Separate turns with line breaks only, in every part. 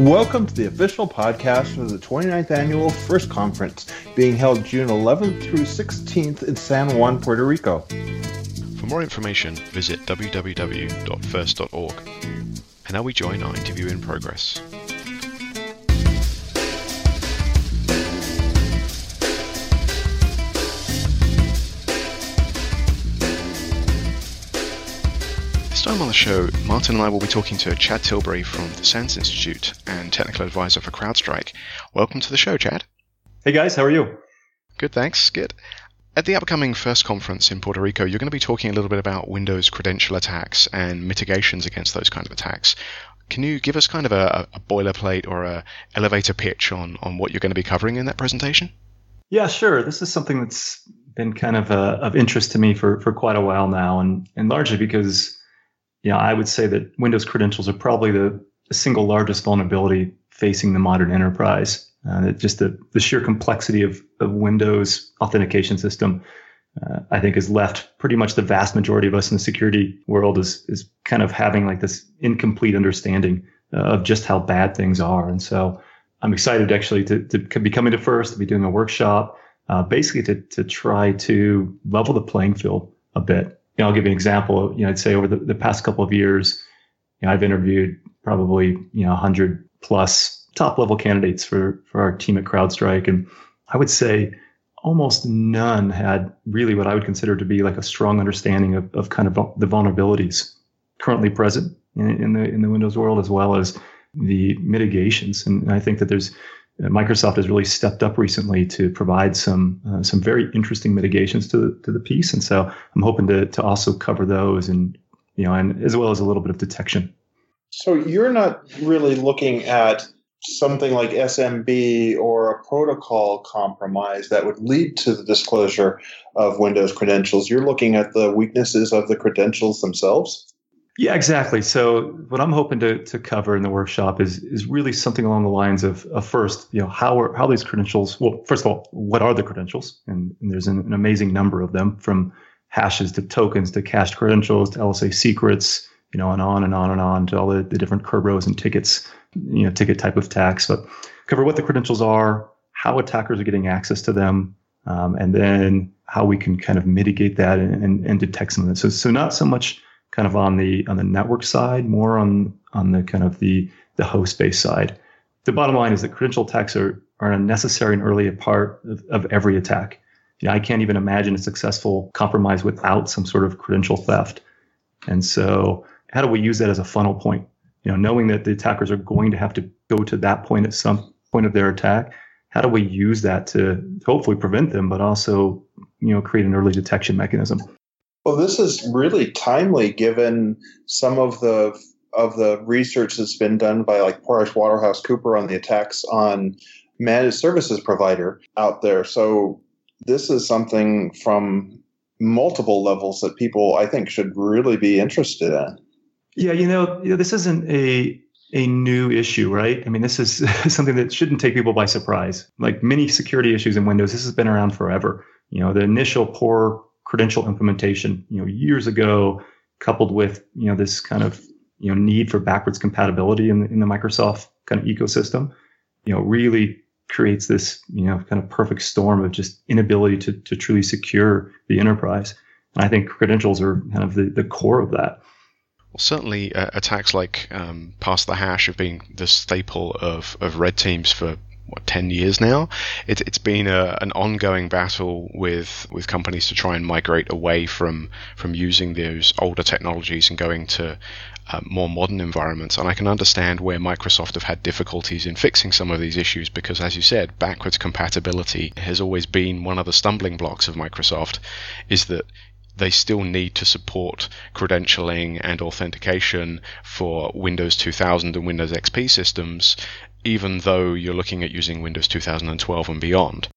Welcome to the official podcast for the 29th annual FIRST Conference, being held June 11th through 16th in San Juan, Puerto Rico.
For more information, visit www.first.org. And now we join our interview in progress. This time on the show, Martin and I will be talking to Chad Tilbury from the SANS Institute and technical advisor for CrowdStrike. Welcome to the show, Chad.
Hey guys, how are you?
Good, thanks. Good. At the upcoming FIRST conference in Puerto Rico, you're going to be talking a little bit about Windows credential attacks and mitigations against those kind of attacks. Can you give us kind of a, a boilerplate or a elevator pitch on, on what you're going to be covering in that presentation?
Yeah, sure. This is something that's been kind of uh, of interest to me for, for quite a while now, and, and largely because yeah, I would say that Windows credentials are probably the, the single largest vulnerability facing the modern enterprise. Uh, just the, the sheer complexity of, of Windows authentication system, uh, I think, has left pretty much the vast majority of us in the security world is is kind of having like this incomplete understanding uh, of just how bad things are. And so, I'm excited actually to, to be coming to first to be doing a workshop, uh, basically to to try to level the playing field a bit know, I'll give you an example. You know, I'd say over the, the past couple of years, you know, I've interviewed probably you know 100 plus top level candidates for for our team at CrowdStrike, and I would say almost none had really what I would consider to be like a strong understanding of, of kind of the vulnerabilities currently present in, in the in the Windows world, as well as the mitigations. And I think that there's Microsoft has really stepped up recently to provide some uh, some very interesting mitigations to the, to the piece, and so I'm hoping to to also cover those and you know and as well as a little bit of detection.
So you're not really looking at something like SMB or a protocol compromise that would lead to the disclosure of Windows credentials. You're looking at the weaknesses of the credentials themselves.
Yeah, exactly. So what I'm hoping to, to cover in the workshop is is really something along the lines of, of first, you know, how are how these credentials. Well, first of all, what are the credentials? And, and there's an, an, amazing number of them, from hashes to tokens to cached credentials to LSA secrets, you know, and on and on and on to all the, the different Kerberos and tickets, you know, ticket type of attacks. But cover what the credentials are, how attackers are getting access to them, um, and then how we can kind of mitigate that and, and, and detect some of that. So so not so much kind of on the on the network side, more on on the kind of the the host based side. The bottom line is that credential attacks are are a necessary and early part of, of every attack. You know, I can't even imagine a successful compromise without some sort of credential theft. And so, how do we use that as a funnel point? You know, knowing that the attackers are going to have to go to that point at some point of their attack, how do we use that to hopefully prevent them, but also, you know, create an early detection mechanism?
Well, this is really timely given some of the of the research that's been done by like Price Waterhouse Cooper on the attacks on managed services provider out there. So this is something from multiple levels that people I think should really be interested in.
Yeah, you know, you know this isn't a a new issue, right? I mean, this is something that shouldn't take people by surprise. Like many security issues in Windows, this has been around forever. You know, the initial poor credential implementation, you know, years ago, coupled with you know this kind of you know need for backwards compatibility in the, in the Microsoft kind of ecosystem, you know, really creates this you know kind of perfect storm of just inability to to truly secure the enterprise. And I think credentials are kind of the, the core of that.
Well, certainly, uh, attacks like um, pass the hash have been the staple of, of red teams for what, 10 years now. It, has been a, an ongoing battle with, with companies to try and migrate away from, from using those older technologies and going to uh, more modern environments. And I can understand where Microsoft have had difficulties in fixing some of these issues because, as you said, backwards compatibility has always been one of the stumbling blocks of Microsoft. Is that they still need to support credentialing and authentication for Windows 2000 and Windows XP systems, even though you're looking at using Windows 2012 and beyond.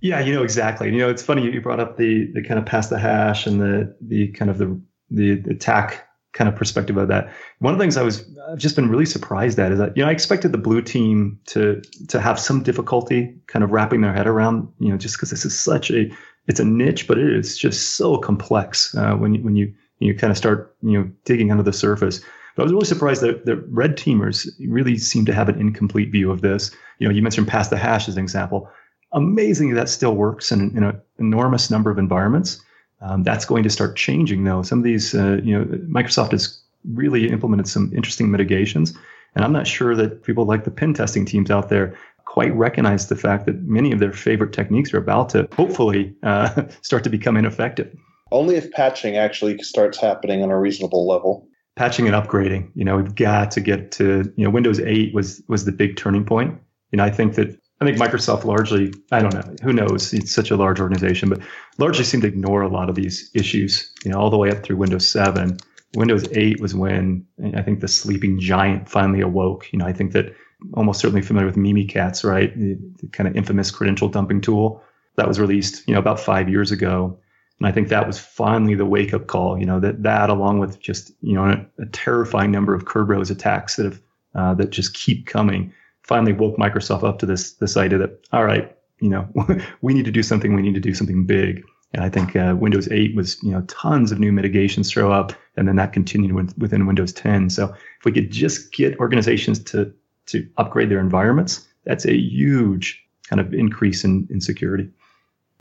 Yeah, you know exactly. You know, it's funny you brought up the the kind of pass the hash and the the kind of the the attack kind of perspective of that. One of the things I was I've just been really surprised at is that you know I expected the blue team to to have some difficulty kind of wrapping their head around you know just because this is such a it's a niche, but it is just so complex uh, when you, when you you kind of start you know digging under the surface. But I was really surprised that the red teamers really seem to have an incomplete view of this. You know, you mentioned pass the hash as an example. Amazingly, that still works in, in an enormous number of environments. Um, that's going to start changing, though. Some of these, uh, you know, Microsoft has really implemented some interesting mitigations, and I'm not sure that people like the pen testing teams out there quite recognize the fact that many of their favorite techniques are about to hopefully uh, start to become ineffective.
Only if patching actually starts happening on a reasonable level.
Patching and upgrading. You know, we've got to get to you know Windows 8 was was the big turning point. You know, I think that I think Microsoft largely, I don't know, who knows? It's such a large organization, but largely seemed to ignore a lot of these issues. You know, all the way up through Windows 7. Windows 8 was when I think the sleeping giant finally awoke. You know, I think that almost certainly familiar with Mimikatz, right? The, the, kind of infamous credential dumping tool that was released, you know, about five years ago. And I think that was finally the wake up call, you know, that, that along with just, you know, a, a terrifying number of Kerberos attacks that have, uh, that just keep coming, finally woke Microsoft up to this, this idea that, all right, you know, we need to do something, we need to do something big. And I think uh, Windows 8 was, you know, tons of new mitigations throw up, and then that continued with, within Windows 10. So if we could just get organizations to to upgrade their environments, that's a huge kind of increase in, in security.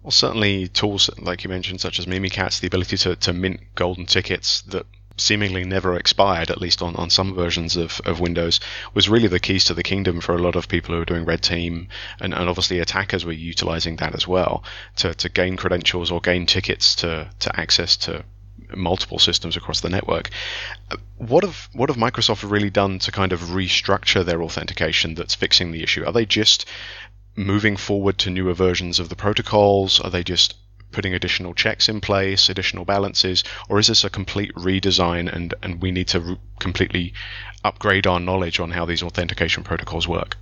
Well, certainly tools like you mentioned, such as Mimikatz, the ability to, to mint golden tickets that seemingly never expired, at least on, on some versions of, of Windows, was really the keys to the kingdom for a lot of people who were doing red team. And, and obviously, attackers were utilizing that as well to, to gain credentials or gain tickets to, to access to multiple systems across the network. What have what have Microsoft really done to kind of restructure their authentication that's fixing the issue? Are they just moving forward to newer versions of the protocols? Are they just putting additional checks in place, additional balances, or is this a complete redesign and, and we need to re- completely upgrade our knowledge on how these authentication protocols work?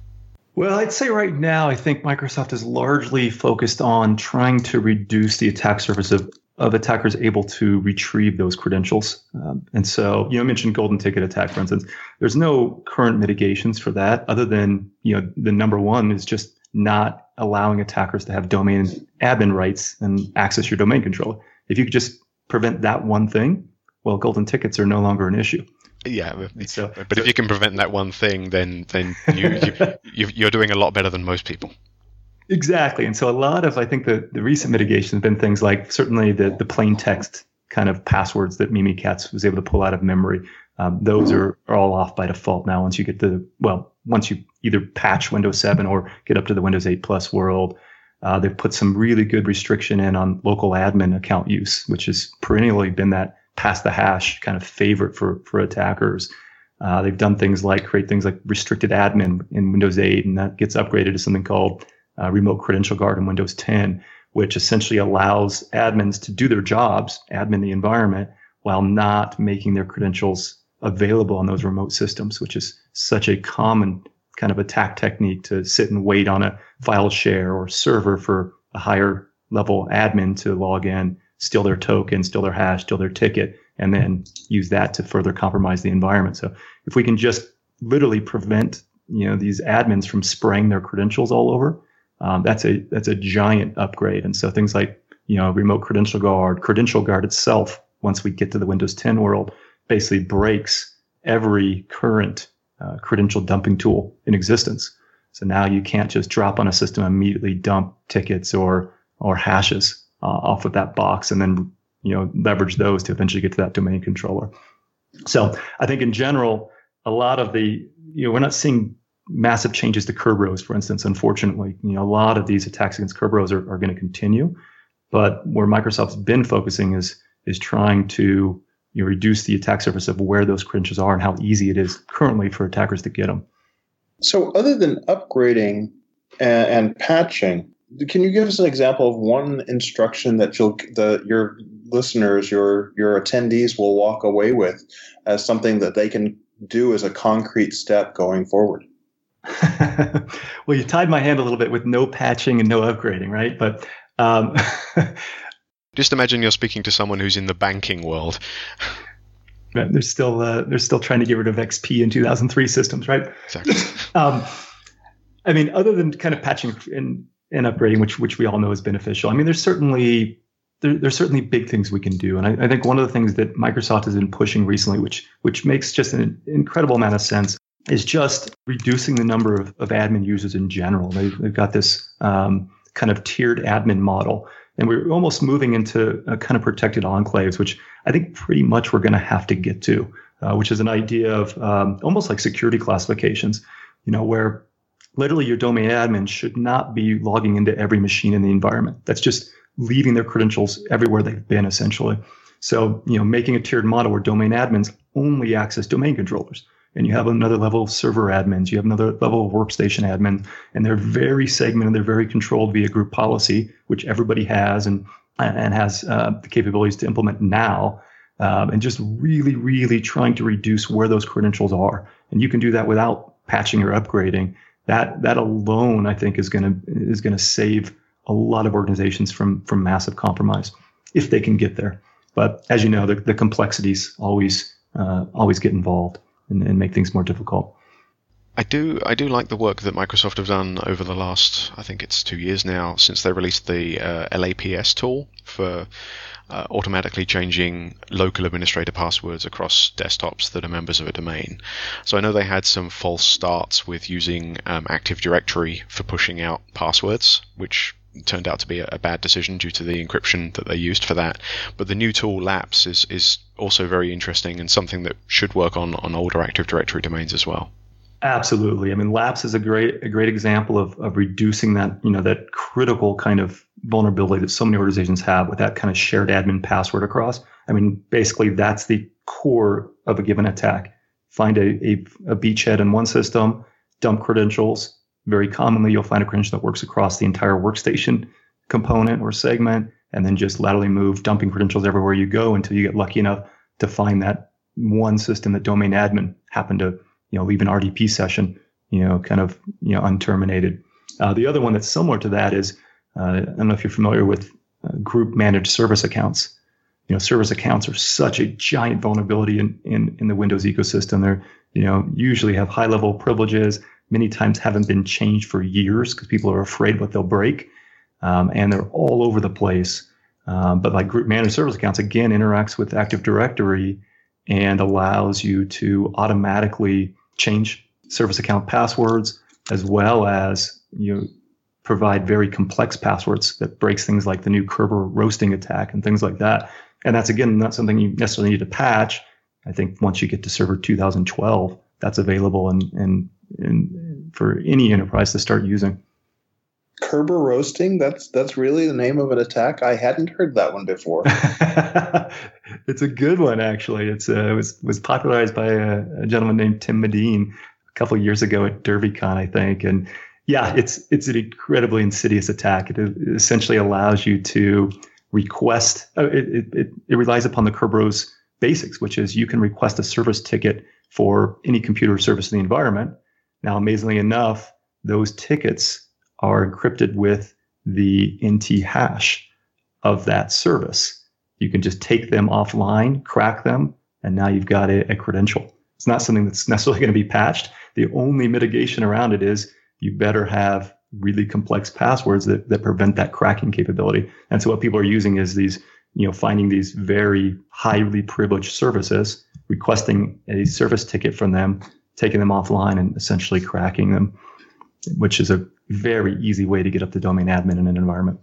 Well, I'd say right now, I think Microsoft is largely focused on trying to reduce the attack surface of of attackers able to retrieve those credentials. Um, and so, you know, I mentioned golden ticket attack, for instance. There's no current mitigations for that other than, you know, the number one is just not allowing attackers to have domain admin rights and access your domain controller. If you could just prevent that one thing, well, golden tickets are no longer an issue.
Yeah, so, but so, if you can prevent that one thing, then then you, you you're doing a lot better than most people.
Exactly. And so a lot of, I think the, the recent mitigation has been things like certainly the, the plain text kind of passwords that Mimikatz was able to pull out of memory. Um, those are, are all off by default now once you get the well, once you either patch Windows 7 or get up to the Windows 8 Plus world. Uh, they've put some really good restriction in on local admin account use, which has perennially been that pass the hash kind of favorite for, for attackers. Uh, they've done things like create things like restricted admin in Windows 8, and that gets upgraded to something called uh, Remote Credential Guard in Windows 10, which essentially allows admins to do their jobs, admin the environment, while not making their credentials available on those remote systems, which is such a common kind of attack technique to sit and wait on a file share or server for a higher level admin to log in, steal their token, steal their hash, steal their ticket, and then use that to further compromise the environment. So if we can just literally prevent you know these admins from spraying their credentials all over, um, that's a that's a giant upgrade. And so things like you know remote credential guard, credential guard itself, once we get to the Windows 10 world, basically breaks every current uh, credential dumping tool in existence. So now you can't just drop on a system and immediately dump tickets or or hashes uh, off of that box and then you know leverage those to eventually get to that domain controller. So I think in general, a lot of the you know we're not seeing massive changes to Kerberos, for instance. Unfortunately, you know, a lot of these attacks against Kerberos are, are going to continue. But where Microsoft's been focusing is is trying to you reduce the attack surface of where those credentials are and how easy it is currently for attackers to get them.
So, other than upgrading and, and patching, can you give us an example of one instruction that you'll the your listeners, your your attendees will walk away with as something that they can do as a concrete step going forward?
well, you tied my hand a little bit with no patching and no upgrading, right? But um,
just imagine you're speaking to someone who's in the banking world.
they're still uh, they're still trying to get rid of XP in 2003 systems, right?
Exactly.
um, I mean, other than kind of patching and, and upgrading, which which we all know is beneficial. I mean, there's certainly there, there's certainly big things we can do. And I, I, think one of the things that Microsoft has been pushing recently, which which makes just an incredible amount of sense, is just reducing the number of, of admin users in general. They've, they've got this um, kind of tiered admin model. And we're almost moving into a kind of protected enclaves, which I think pretty much we're going to have to get to, uh, which is an idea of um, almost like security classifications, you know, where literally your domain admin should not be logging into every machine in the environment. That's just leaving their credentials everywhere they've been essentially. So, you know, making a tiered model where domain admins only access domain controllers. And you have another level of server admins, you have another level of workstation admin, and they're very segmented, they're very controlled via group policy, which everybody has and and has uh, the capabilities to implement now. Um, and just really, really trying to reduce where those credentials are. And you can do that without patching or upgrading. That that alone, I think, is gonna is gonna save a lot of organizations from from massive compromise if they can get there. But as you know, the, the complexities always uh, always get involved and, and make things more difficult.
I do I do like the work that Microsoft have done over the last I think it's two years now since they released the uh, LAPS tool for uh, automatically changing local administrator passwords across desktops that are members of a domain. So I know they had some false starts with using um, Active Directory for pushing out passwords, which turned out to be a, bad decision due to the encryption that they used for that. But the new tool Laps is is also very interesting and something that should work on on older Active Directory domains as well.
Absolutely. I mean, Laps is a great a great example of of reducing that you know that critical kind of vulnerability that so many organizations have with that kind of shared admin password across. I mean, basically that's the core of a given attack. Find a, a, a beachhead in one system, dump credentials, very commonly, you'll find a credential that works across the entire workstation component or segment, and then just laterally move, dumping credentials everywhere you go until you get lucky enough to find that one system that domain admin happened to, you know, leave an RDP session, you know, kind of, you know, unterminated. Uh, the other one that's similar to that is, uh, I don't know if you're familiar with uh, group managed service accounts. You know, service accounts are such a giant vulnerability in, in, in the Windows ecosystem. They're, you know, usually have high level privileges many times haven't been changed for years because people are afraid what they'll break. Um, and they're all over the place. Um, but like group managed service accounts, again, interacts with Active Directory and allows you to automatically change service account passwords as well as you know, provide very complex passwords that breaks things like the new Kerberoasting attack and things like that. And that's again not something you necessarily need to patch. I think once you get to server 2012, that's available and, and and for any enterprise to start using.
Kerberoasting. That's that's really the name of an attack. I hadn't heard that one before.
it's a good one, actually. It's uh, it was was popularized by a, a gentleman named Tim Medin a couple years ago at DerbyCon, I think. And yeah, it's it's an incredibly insidious attack. It, it essentially allows you to request. Uh, it, it it relies upon the Kerberos basics, which is you can request a service ticket for any computer service in the environment now, amazingly enough, those tickets are encrypted with the NT hash of that service. You can just take them offline, crack them, and now you've got a, a credential. It's not something that's necessarily going to be patched. The only mitigation around it is you better have really complex passwords that, that prevent that cracking capability. And so what people are using is these, you know, finding these very highly privileged services, requesting a service ticket from them, taking them offline and essentially cracking them, which is a very easy way to get up to domain admin in an environment.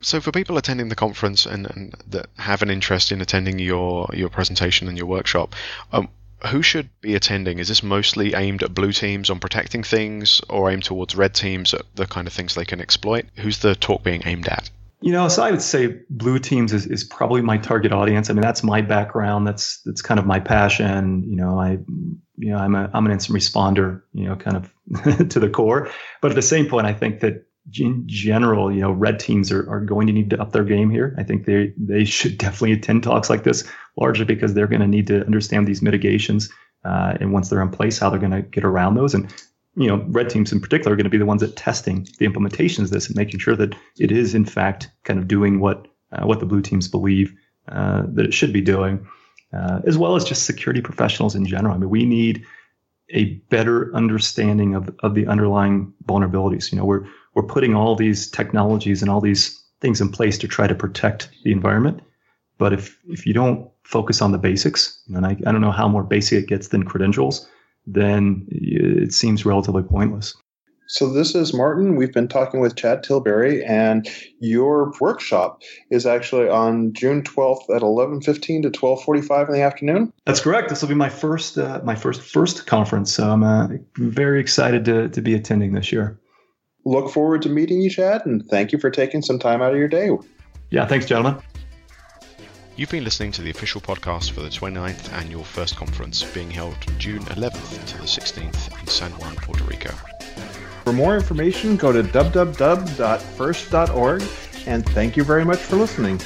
So, for people attending the conference and, and that have an interest in attending your your presentation and your workshop, um, who should be attending? Is this mostly aimed at blue teams on protecting things, or aimed towards red teams at the kind of things they can exploit? Who's the talk being aimed at?
You know, so I would say blue teams is, is probably my target audience. I mean, that's my background. That's that's kind of my passion. You know, I you know I'm a I'm an instant responder. You know, kind of to the core. But at the same point, I think that in general, you know, red teams are, are going to need to up their game here. I think they they should definitely attend talks like this, largely because they're going to need to understand these mitigations, uh, and once they're in place, how they're going to get around those. And you know, red teams in particular are going to be the ones that testing the implementations of this and making sure that it is in fact kind of doing what uh, what the blue teams believe uh, that it should be doing, uh, as well as just security professionals in general. I mean, we need a better understanding of, of the underlying vulnerabilities. You know, we're we're putting all these technologies and all these things in place to try to protect the environment. But if if you don't focus on the basics, and I, I don't know how more basic it gets than credentials, then it seems relatively pointless.
So this is Martin. We've been talking with Chad Tilbury, and your workshop is actually on June twelfth at eleven fifteen to twelve forty five in the afternoon.
That's correct. This will be my first uh, my first first conference. So I'm uh, very excited to to be attending this year.
Look forward to meeting you, Chad, and thank you for taking some time out of your day.
Yeah, thanks, gentlemen.
You've been listening to the official podcast for the 29th annual FIRST Conference being held June 11th to the 16th in San Juan, Puerto Rico.
For more information, go to www.first.org and thank you very much for listening.